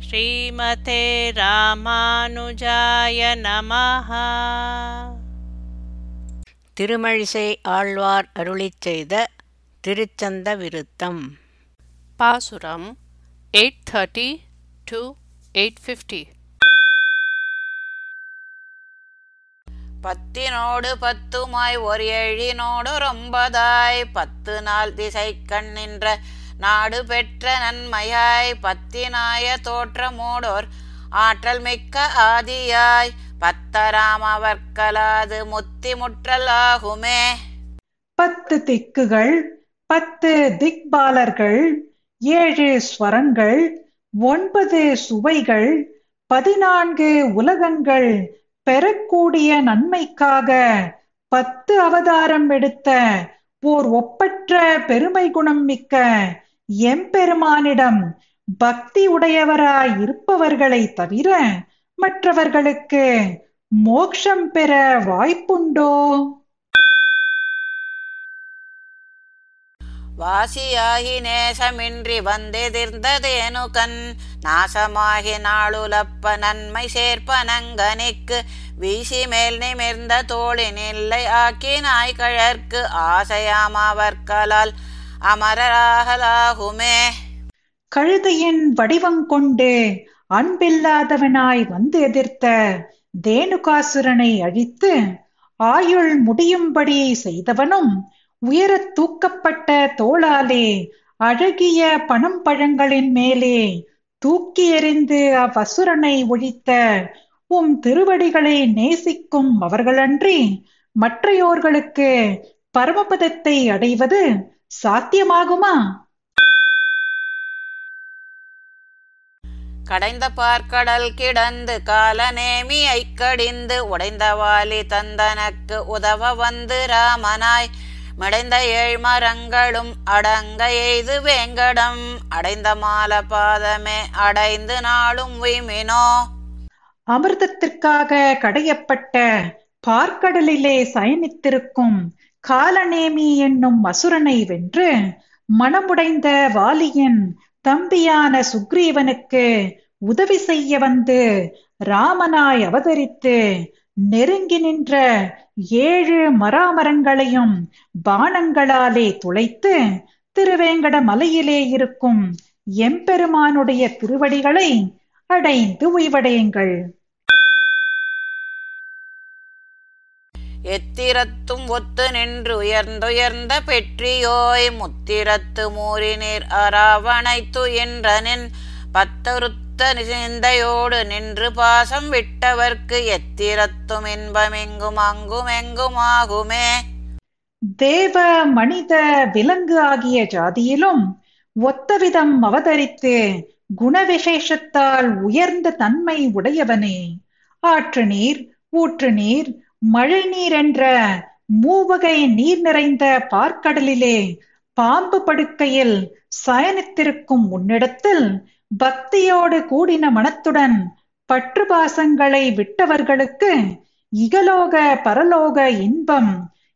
ஸ்ரீமதே ராமானுஜாய நமஹ. திருமழிசை ஆழ்வார் அருளிச் செய்த திருச்சந்த விருத்தம் பாசுரம் eight thirty to eight fifty. பத்தினோடு பத்துமாய் ஒரு எழினோடு ரொம்பதாய் பத்து நாள் திசை கண்ணின்ற நாடு பெற்ற நன்மையாய் பத்தினாய தோற்றமோடோர் ஆற்றல் மிக்க ஆதியாய் பத்தராம் அவர்கலாது முத்தி முற்றல் ஆகுமே. பத்து திக்குகள் பத்து திக்பாலர்கள் ஏழு ஸ்வரங்கள் ஒன்பது சுவைகள் பதினான்கு உலகங்கள் பெறக்கூடிய நன்மைக்காக பத்து அவதாரம் எடுத்த ஓர் ஒப்பற்ற பெருமை குணம் மிக்க எம்பெருமானிடம் பக்தி உடையவராய் இருப்பவர்களை தவிர மற்றவர்களுக்கு மோக்ஷம் பெற வாய்ப்புண்டோ? வாசியாகி நேசமின்றி வந்தெதிர்ந்ததேனு கண் நாசமாகி நாளுலப்ப நன்மை சேர்ப்பனங்கனிக்கு வீசி மேல் நிமிர்ந்த தோளின் இல்லை ஆக்கினாய் கழற்கு ஆசையாமாவர்களால் அமரராகலாகுமே. கழுதையின் வடிவம் கொண்டு அன்பில்லாதவனாய் வந்து எதிர்த்த தேனுகாசுரனை அழித்து ஆயுள் முடியும்படி செய்தவனும் உயரத் தூக்கப்பட்ட தோளாலே அழகிய பணம் பழங்களின் மேலே தூக்கி எறிந்து அவ்வசுரனை ஒழித்த உம் திருவடிகளை நேசிக்கும் அவர்களன்றி மற்றையோர்களுக்கு பரமபதத்தை அடைவது சாத்தியமாகுமா? கடைந்த பார்க்கடல் கிடந்து காலநேமி ஐக்கடிந்து உடைந்தவாலி தந்தனக்கு உதவ வந்து ராமனாய். மிடைந்த ஏழ்மரங்களும் அடங்க எய்து வேங்கடம் அடைந்த மால பாதமே அடைந்து நாளும் உய்மினோ அமிர்தத்திற்காக கடையப்பட்ட பார்க்கடலிலே சயனித்திருக்கும் காலநேமி என்னும் அசுரனை வென்று மனமுடைந்த வாலியின் தம்பியான சுக்ரீவனுக்கு உதவி செய்ய வந்து ராமனாய் அவதரித்து நெருங்கி நின்ற ஏழு மராமரங்களையும் பானங்களாலே துளைத்து திருவேங்கட மலையிலே இருக்கும் எம்பெருமானுடைய திருவடிகளை அடைந்து உய்வடையுங்கள். எத்திரத்தும் ஒத்து நின்று உயர்ந்துயர்ந்த பெற்றியோய் முத்திரத்து மூறினீர் அராவணைத்து என்றனின் பத்தருத்த சிந்தையோடு நின்று பாசம் விட்டவர்க்கு எத்திரத்தும் இன்பமெங்கும் அங்கும் எங்கும் ஆகுமே தேவ மனித விலங்கு ஆகிய ஜாதியிலும் ஒத்தவிதம் அவதரித்து குணவிசேஷத்தால் உயர்ந்த தன்மை உடையவனே. ஆற்று நீர் ஊற்று நீர் மழை நீர் என்ற மூவகை நீர் நிறைந்த பார்க்கடலிலே பாம்பு படுக்கையில் சயனித்திருக்கும் உன்னிடத்தில் பக்தியோடு கூடின மனத்துடன் பற்று பாசங்களை விட்டவர்களுக்கு இகலோக பரலோக இன்பம்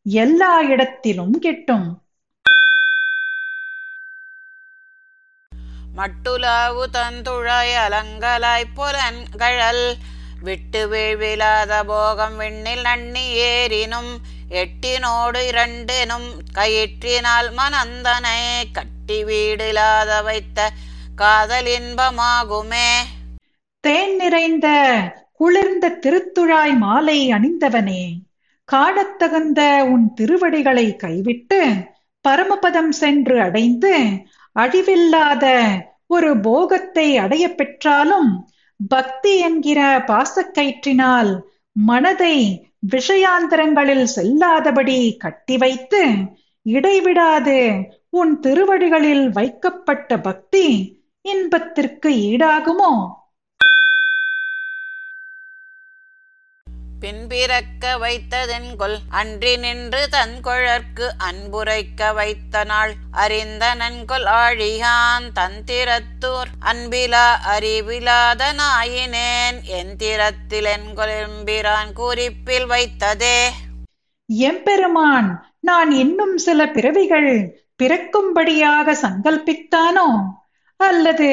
எல்லா இடத்திலும் கிட்டும். மட்டுலாவு தந்துழாய் அலங்கலாய் புலன்கழல் விட்டு வீழ்விலாத போகம் விண்ணில் நன்னி ஏறினும் எட்டினோடு இரண்டெனும் கயிற்றினால் மனந்தனை கட்டி வீடிலாத வைத்த காதல் இன்பமாகுமே. தேன் நிறைந்த குளிர்ந்த திருத்துழாய் மாலை அணிந்தவனே காடத்தகுந்த உன் திருவடிகளை கைவிட்டு பரமபதம் சென்று அடைந்து அழிவில்லாத ஒரு போகத்தை அடைய பெற்றாலும் பக்தி என்கிற பாசக்கயிற்றினால் மனதை விஷயாந்தரங்களில் செல்லாதபடி கட்டி வைத்து இடைவிடாது. உன் திருவடிகளில் வைக்கப்பட்ட பக்தி இன்பத்திற்கு ஈடாகுமோ? பின்பிறக்க வைத்ததென்கொல் அன்றி நின்று தன் குழற்கு அன்புரைக்க வைத்த நாள் அறிந்த நன்கொல் ஆழியான் தந்திரத்தூர் அன்பிலா அறிவிலாத நாயினேன் என் திறத்தில் என்கொல் எம்பிரான் குறிப்பில் வைத்ததே. எம்பெருமான் நான் இன்னும் சில பிறவிகள் பிறக்கும்படியாக சங்கல்பித்தானோ? அல்லது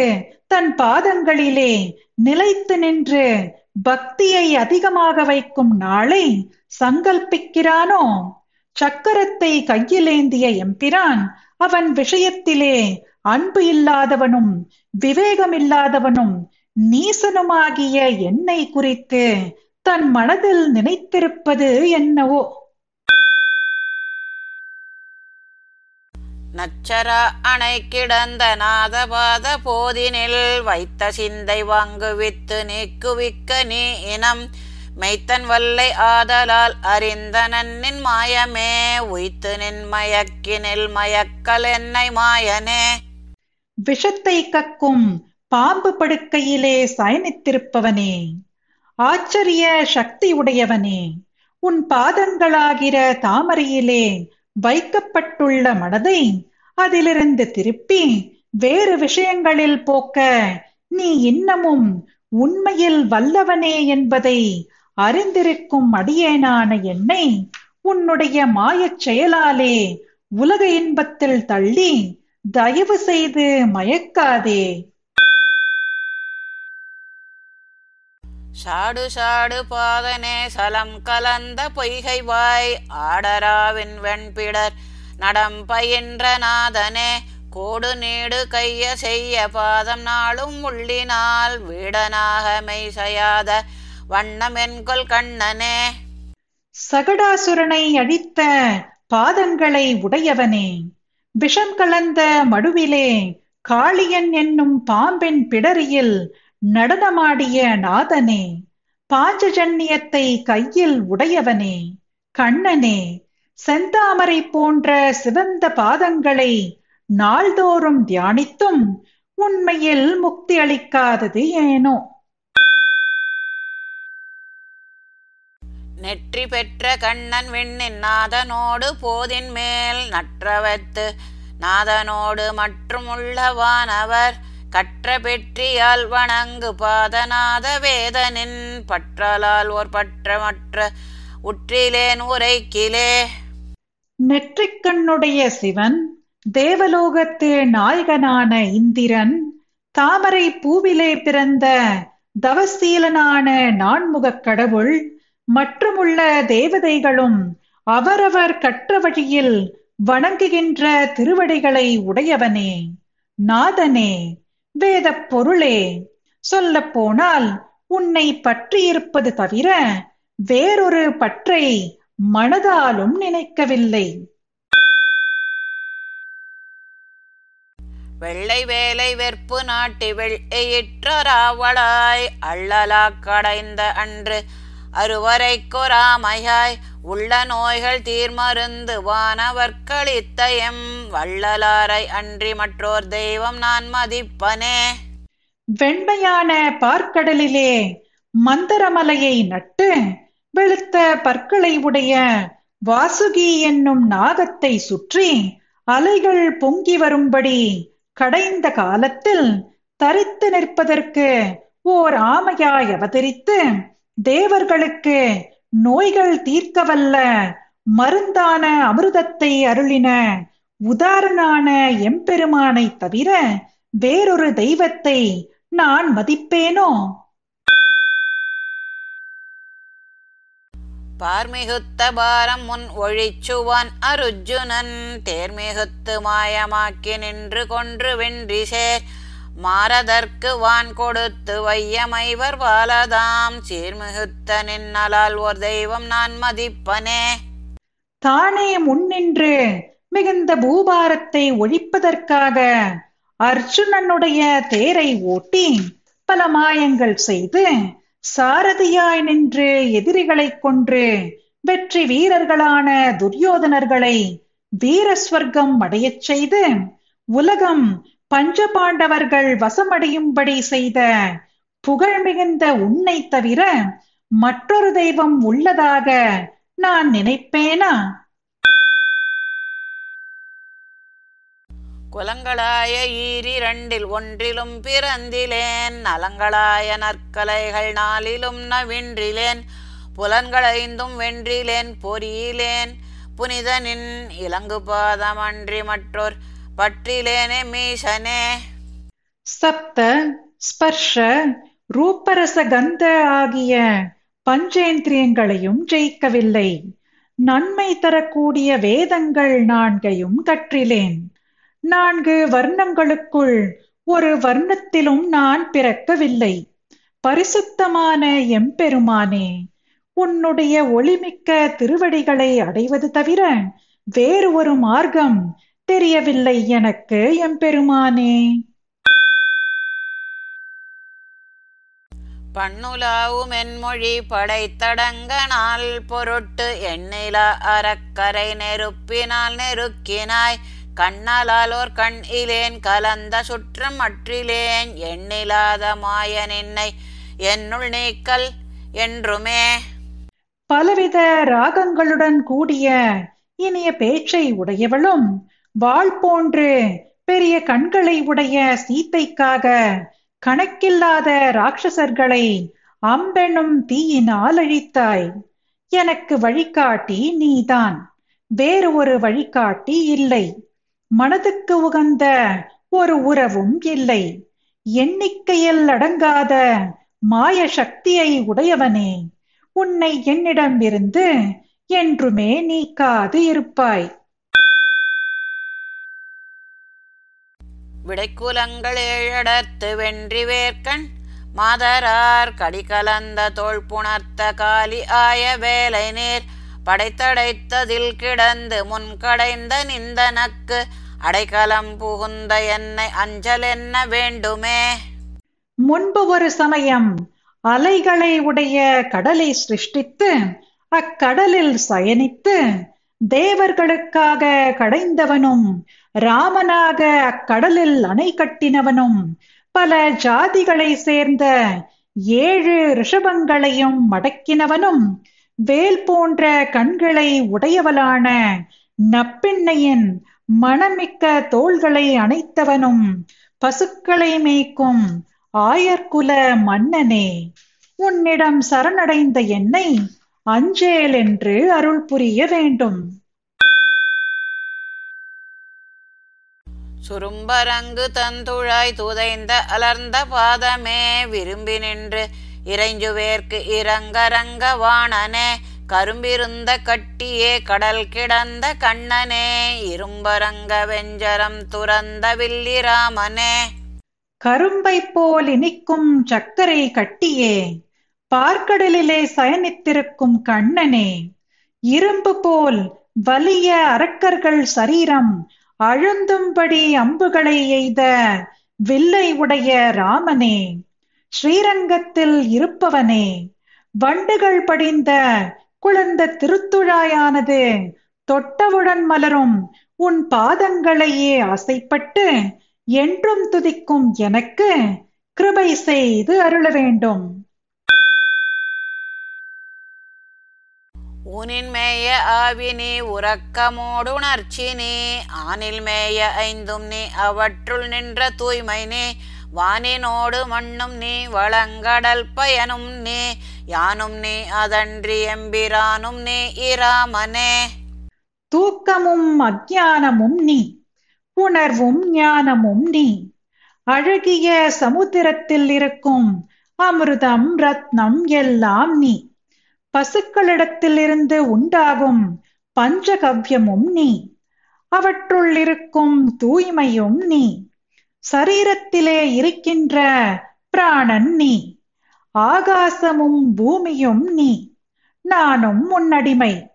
தன் பாதங்களிலே நிலைத்து நின்று பக்தியை அதிகமாக வைக்கும் நாளை சங்கல்பிக்கிறானோ? சக்கரத்தை கையிலேந்திய எம்பிரான் அவன் விஷயத்திலே அன்பு இல்லாதவனும் விவேகமில்லாதவனும் நீசனுமாகிய என்னை குறித்து தன் மனதில் நினைத்திருப்பது என்னவோ? நச்சரா அணை கிடந்த நாதபாத போதினில் வைத்த சிந்தை வாங்குவித்து நீக்குவிக்க நீ இனம். மெய்த்தன் வல்லை ஆதலால் அறிந்த நன்னின் மாயமே உய்த்து நின் மயக்கினில் மயக்கல் என்னை மாயனே. விஷத்தை கக்கும் பாம்பு படுக்கையிலே சயனித்திருப்பவனே ஆச்சரிய சக்தி உடையவனே உன் பாதங்களாகிற தாமரையிலே வைக்கப்பட்டுள்ள மனதை அதிலிருந்து திருப்பி வேறு விஷயங்களில் போக்க நீ இன்னமும் உண்மையில் வல்லவனே என்பதை அறிந்திருக்கும் அடியேனான என்னை உன்னுடைய மாயச் செயலாலே உலக இன்பத்தில் தள்ளி தயவு செய்து மயக்காதே. சாடு சாடு பாதனே சலம் கலந்த பொய்கை வாய். ஆடராவின் வெண்பிடர் நடம் பயின்ற நாதனே கோடு நீடு கைய செய்ய பாதம் நாளும் உள்ளினால். வீடனாக மெய் செய்யாத வண்ணமென்கொல் கண்ணனே. சகடாசுரனை அழித்த பாதங்களை உடையவனே விஷம் கலந்த மடுவிலே காளியன் என்னும் பாம்பின் பிடரியில் நடனமாடிய நாதனே பாஞ்சஜன்யத்தை கையில் உடையவனே கண்ணனே செந்தாமரை போன்ற சிவந்த பாதங்களை நாள்தோறும் தியானித்தும் உண்மையில் முக்தி அளிக்காதது ஏனோ? நெற்றி பெற்ற கண்ணன் விண்ணின் நாதனோடு போதின் மேல் நற்றவத்து நாதனோடு மற்றும் உள்ளவானவர் கற்ற பெற்றியால் வணங்கு பாதநாத வேதனின் பற்றலால் ஓர் பற்றமற்ற உற்றிலேன் உரைக்கிலே. நெற்றிக்கண்ணுடைய சிவன் தேவலோகத்து நாயகனான இந்திரன் தாமரை பூவிலே பிறந்த தவசீலனான நான்முகக் கடவுள் மற்றுமுள்ள தேவதைகளும் அவரவர் கற்ற வழியில் வணங்குகின்ற திருவடிகளை உடையவனே நாதனே. வேதப் பொருளே சொல்லப் போனால் உன்னை பற்றி இருப்பது தவிர வேறொரு பற்றை மனதாலும் நினைக்கவில்லை. வெள்ளை வேலை வெற்பு நாட்டி வெள்ளையிற்றராவளாய் அள்ளலா கடைந்த அன்று அருவரைக்கொராமையாய் உள்ள நோய்கள் தீர்மருந்து வானவர்களித்த எம் வள்ளலாரை அன்றி மற்றோர் தெய்வம் நான் மதிப்பனே. வெண்மையான பார்க்கடலிலே மந்தரமலையை நட்டு வெளுத்த பற்களை உடைய வாசுகி என்னும் நாகத்தை சுற்றி அலைகள் பொங்கி வரும்படி கடைந்த காலத்தில் தரித்து நிற்பதற்கு ஓர் ஆமையாய் அவதரித்து தேவர்களுக்கு நோய்கள் தீர்க்கவல்ல மருந்தான அமிர்தத்தை அருளின உதாரணான எம்பெருமானை தவிர வேறொரு தெய்வத்தை நான் மதிப்பேனோ? பார்மிகுத்த பாரம் முன் ஒழிச்சுவான் அருஜுனன் தேர்மிகுத்து மாயமாக்கி நின்று கொன்று வென்றி சேர். மாறதற்கு வான் கொடுத்து வையமைவர் வாலதாம் சீர்மிகுத்த நின்னலால் ஓர் தெய்வம் நான் மதிப்பனே. தானே முன்னின்று மிகுந்த பூபாரத்தை ஒழிப்பதற்காக அர்ஜுனனுடைய தேரை ஓட்டி பல மாயங்கள் செய்து சாரதியாய் நின்று எதிரிகளைக் கொன்று வெற்றி வீரர்களான துரியோதனர்களை வீர ஸ்வர்க்கம் அடையச் செய்து உலகம் பஞ்சபாண்டவர்கள் வசமடையும்படி செய்த புகழ் மிகுந்த உன்னை தவிர மற்றொரு தெய்வம் உள்ளதாக நான் நினைப்பேனா? குலங்களாய ஈரிரண்டில் ஒன்றிலும் பிறந்திலேன் நலங்களாய நற்கலைகள் நாளிலும் நவின்றிலேன் புலன்களைந்தும் வென்றிலேன் பொறியிலேன் புனிதனின் இலங்கு பாதமன்றி மற்றோர் பற்றிலேனே மீசனே. சப்த ஸ்பர்ஷ ரூபரச கந்த ஆகிய பஞ்சேந்திரியங்களையும் ஜெயிக்கவில்லை. நன்மை தரக்கூடிய வேதங்கள் நான்கையும் கற்றிலேன். நான்கு வர்ணங்களுக்குள் ஒரு வர்ணத்திலும் நான் பிறக்கவில்லை. பரிசுத்தமான எம்பெருமானே உன்னுடைய ஒளிமிக்க திருவடிகளை அடைவது தவிர வேறு ஒரு மார்க்கம் தெரியவில்லை எனக்கு எம்பெருமானே பண்ணுலாவும் என்மொழி படைத்தடங்க நாள் பொருட்டு எண்ணில அறக்கரை நெருப்பினால் நெருக்கினாய். கண்ணலாலோர் கண் இலேன் கலந்த சுற்றம் அற்றிலேன் எண்ணிலாத மாய நின்னை என்னுள் நீக்கல் என்றுமே. பலவித ராகங்களுடன் கூடிய இனிய பேச்சை உடையவளும் வாழ் போன்று பெரிய கண்களை உடைய சீத்தைக்காக கணக்கில்லாத ராட்சசர்களை அம்பெனும் தீயினால் அழித்தாய் எனக்கு வழிகாட்டி நீதான். வேறு ஒரு வழிகாட்டி இல்லை. மனதுக்கு உகந்த ஒரு உறவும் இல்லை. எண்ணிக்கையில் அடங்காத மாய சக்தியை உடையவனே. உன்னை என்னிடம் இருந்து என்றுமே நீக்காது இருப்பாய். விடைக்குலங்கள் ஏழடத்து வென்றி வேர்க்கண் மாதரார் கடிகலந்த தோல் புணர்த்த காலி ஆய வேலை நீர் படைத்தடைத்ததில் கிடந்து முன்கடைந்த நிந்தனக்கு அடைக்கலம் புகுந்த என்னை அஞ்சல் என்ன வேண்டுமே? முன்பு ஒரு சமயம் அலைகளை உடைய கடலை சிருஷ்டித்து அக்கடலில் சயனித்து தேவர்களுக்காக கடைந்தவனும் ராமனாக அக்கடலில் அணை கட்டினவனும் பல ஜாதிகளை சேர்ந்த ஏழு ரிஷபங்களையும் மடக்கினவனும் வேல் போன்ற கண்களை உடையவளான நப்பெண்ணையின் மணமிக்க தோள்களை அணைத்தவனும் பசுக்களை மேய்க்கும் ஆயர்குல மன்னனே உன்னிடம் சரணடைந்த என்னை அஞ்சேல் என்று அருள் புரிய வேண்டும். சுரும்பரங்கு தந்துழாய் துதைந்த அலர்ந்த பாதமே விரும்பி நின்று இறைஞ்சுவேர்க்கு இறங்கரங்க வாணனே கரும்பிருந்த கட்டியே கடல் கிடந்த கண்ணனே இரும்பரங்க வெஞ்சரம் துறந்த வில்லிராமனே கரும்பை போல் இனிக்கும் சர்க்கரை கட்டியே பார்க்கடலிலே சயனித்திருக்கும் கண்ணனே. இரும்பு போல் வலிய அரக்கர்கள் சரீரம் அழுந்தும்படி அம்புகளை எய்த வில்லை உடைய ராமனே ஸ்ரீரங்கத்தில் இருப்பவனே வண்டுகள் படிந்த குழந்த திருத்துழாயானது தொட்டவுடன் மலரும் உன் பாதங்களையே ஆசைப்பட்டு என்றும் துதிக்கும் எனக்கு கிருபை செய்து அருள வேண்டும் ஊனின் மேய ஆவி நீ உறக்கமோடுணர்ச்சி நீ ஆனில் மேய ஐந்தும் நீ அவற்றுள் நின்ற தூய்மை நீ வானினோடு மண்ணும் நீ வளங்கடல் பயனும் நீ யானும் நீ அதன்றி எம்பிரானும் நீ இராமனே. தூக்கமும் அஜானமும் நீ உணர்வும் ஞானமும் நீ அழகிய சமுத்திரத்தில் இருக்கும் அமிர்தம் ரத்னம் எல்லாம் நீ. பசுக்களிடத்திலிருந்து உண்டாகும் பஞ்சகவ்யமும் நீ. அவற்றுள் இருக்கும் தூய்மையும் நீ. சரீரத்திலே இருக்கின்ற பிராணன் நீ. ஆகாசமும் பூமியும் நீ. நானும் உன்னடிமை.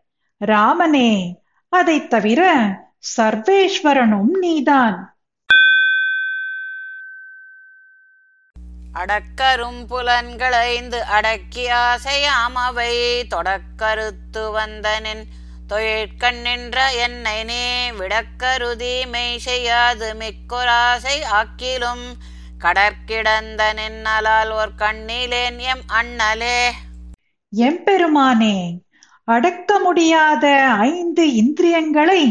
ராமனே அதைத் தவிர சர்வேஸ்வரனும் நீதான். அடக்கரும் புலன்களைந்து அடக்கி ஆசையாம் அவை. தொடக்கருத்து வந்தனின் தொழிற்கண்ணின்ற என்னை நீ விடக்கருதி மெய் செய்யாது. மிக்கொராசை ஆக்கிலும் கடற்கிடந்த நின்னலால் ஒரு கண்ணிலேன் எம் அண்ணலே. எம்பெருமானே அடக்க முடியாத ஐந்து இந்திரியங்களை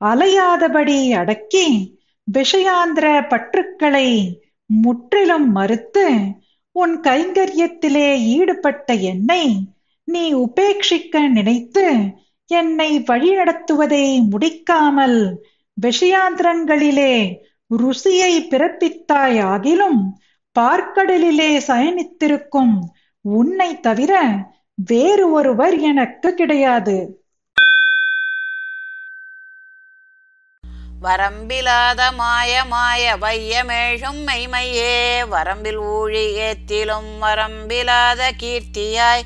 அலையாதபடி அடக்கி விஷயாந்திர பற்றுக்களை முற்றிலும் மறுத்து உன் கைங்கரியத்திலே ஈடுபட்ட என்னை நீ உபேட்சிக்க நினைத்து என்னை வழிநடத்துவதை முடிக்காமல் விஷயாந்திரங்களிலே ருசியை பிறப்பித்தாயாகிலும் பார்க்கடலிலே சயனித்திருக்கும் உன்னை தவிர வேறு ஒருவர் எனக்கு கிடையாது. வரம்பிலாத மாய மாய வையமேழும் மெய்மையே வரம்பில் ஊழி ஏத்திலும் வரம்பிலாத கீர்த்தியாய்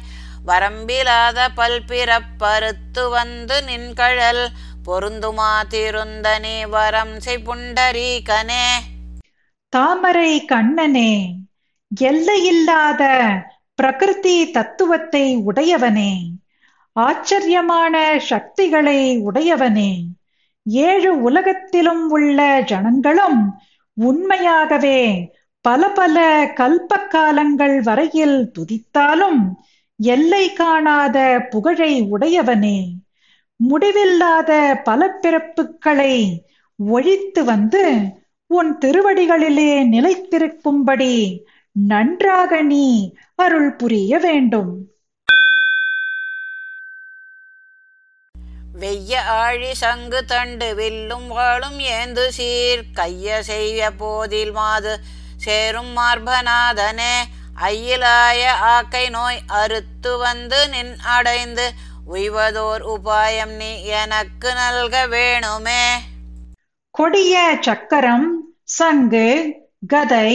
வரம்பிலாத பல்பிறப்பறுத்து வந்து நின்கழல் பொருந்துமா திருந்தனே வரம் புண்டரீகனே தாமரை கண்ணனே எல்லையில்லாத பிரகிருதி தத்துவத்தை உடையவனே ஆச்சரியமான சக்திகளை உடையவனே. ஏழு உலகத்திலும் உள்ள ஜனங்களும் உண்மையாகவே பல பல கல்ப காலங்கள் வரையில் துதித்தாலும் எல்லை காணாத புகழை உடையவனே. முடிவில்லாத பல பிறப்புகளை ஒழித்து வந்து உன் திருவடிகளிலே நிலைத்திருக்கும்படி நன்றாக நீ அருள் புரிய வேண்டும். வெய்ய ஆழி சங்கு தண்டு வில்லும் வாழும் ஏந்து சீர். கைய செய்ய போதில் மாது சேரும் மார்பநாதனே. ஐயிலாய ஆக்கை நோய் அறுத்து வந்து நின் அடைந்து உய்வதோர் உபாயம் நீ எனக்கு நல்க வேணுமே. கொடிய சக்கரம் சங்கு கதை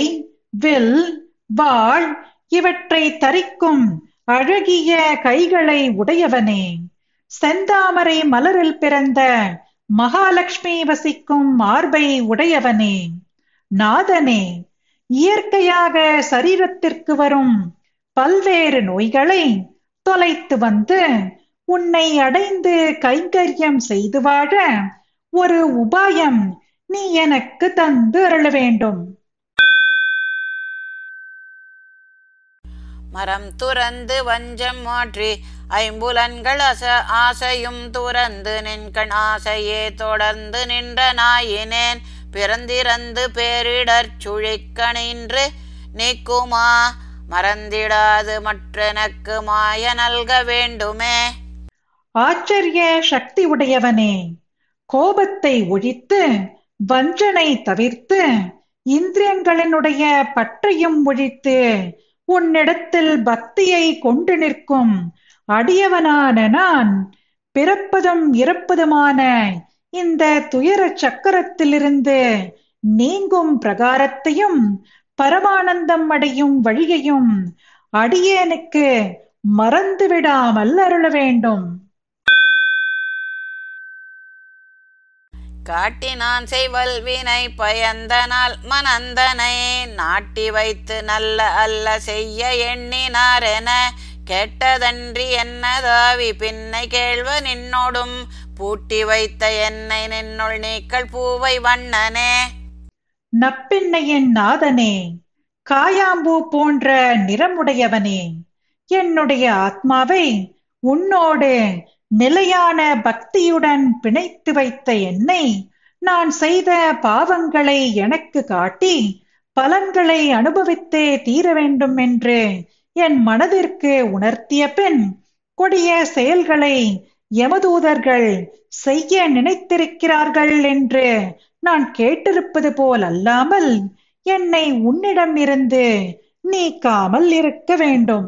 வில் வாழ் இவற்றை தரிக்கும் அழகிய கைகளை உடையவனே. செந்தாமரை மலரில் பிறந்த மகாலட்சுமி வசிக்கும் மார்பை உடையவனே நாதனே இயற்கையாக சரீரத்திற்கு வரும் பல்வேறு நோய்களை தொலைத்து வந்து உன்னை அடைந்து கைங்கரியம் செய்து வாழ ஒரு உபாயம் நீ எனக்கு தந்து அருள வேண்டும். மரம் துறந்து வஞ்சம் மாற்றி ஐம்புலன்கள் அச ஆசையும் துறந்து நின்கண் ஆசையே தொடர்ந்து நின்ற நாயினேன். பிறந்திறந்து பேரிடர் சுழிக்கணின்று நீக்குமா? மறந்திடாது மற்றெனக்கு மாய நல்க வேண்டுமே. ஆச்சரிய சக்தி உடையவனே கோபத்தை ஒழித்து வஞ்சனை தவிர்த்து இந்திரியங்களினுடைய பற்றையும் ஒழித்து உன்னிடத்தில் பக்தியை கொண்டு நிற்கும் அடியவனான நான் பிறப்பதும் இறப்பதுமான இந்த துயர சக்கரத்திலிருந்து நீங்கும் பிரகாரத்தையும் பரமானந்தம் அடையும் வழியையும் அடியேனுக்கு மறந்து விடாமல் அருள வேண்டும். காட்டினான் செய்வல் வினை பயந்தனால் மனந்தனை நாட்டி வைத்து நல்ல அல்ல செய்ய எண்ணினாரென கேட்டதன்றி என்னதாவி பின்னை கேள்வ நின்னோடும் பூட்டி வைத்த என்னை நின்னுள் நீக்கள் பூவை வண்ணனே. நப்பெண்ணையின் நாதனே காயாம்பூ போன்ற நிறமுடையவனே என்னுடைய ஆத்மாவை உன்னோடு நிலையான பக்தியுடன் பிணைத்து வைத்த என்னை நான் செய்த பாவங்களை எனக்கு காட்டி பலன்களை அனுபவித்தே தீர வேண்டும் என்று என் மனதிற்கு உணர்த்திய பின் கொடிய செயல்களை யமதூதர்கள் செய்ய நினைத்திருக்கிறார்கள் என்று நான் கேட்டிருப்பது போல் அல்லாமல் என்னை உன்னிடம் இருந்து நீக்காமல் இருக்க வேண்டும்.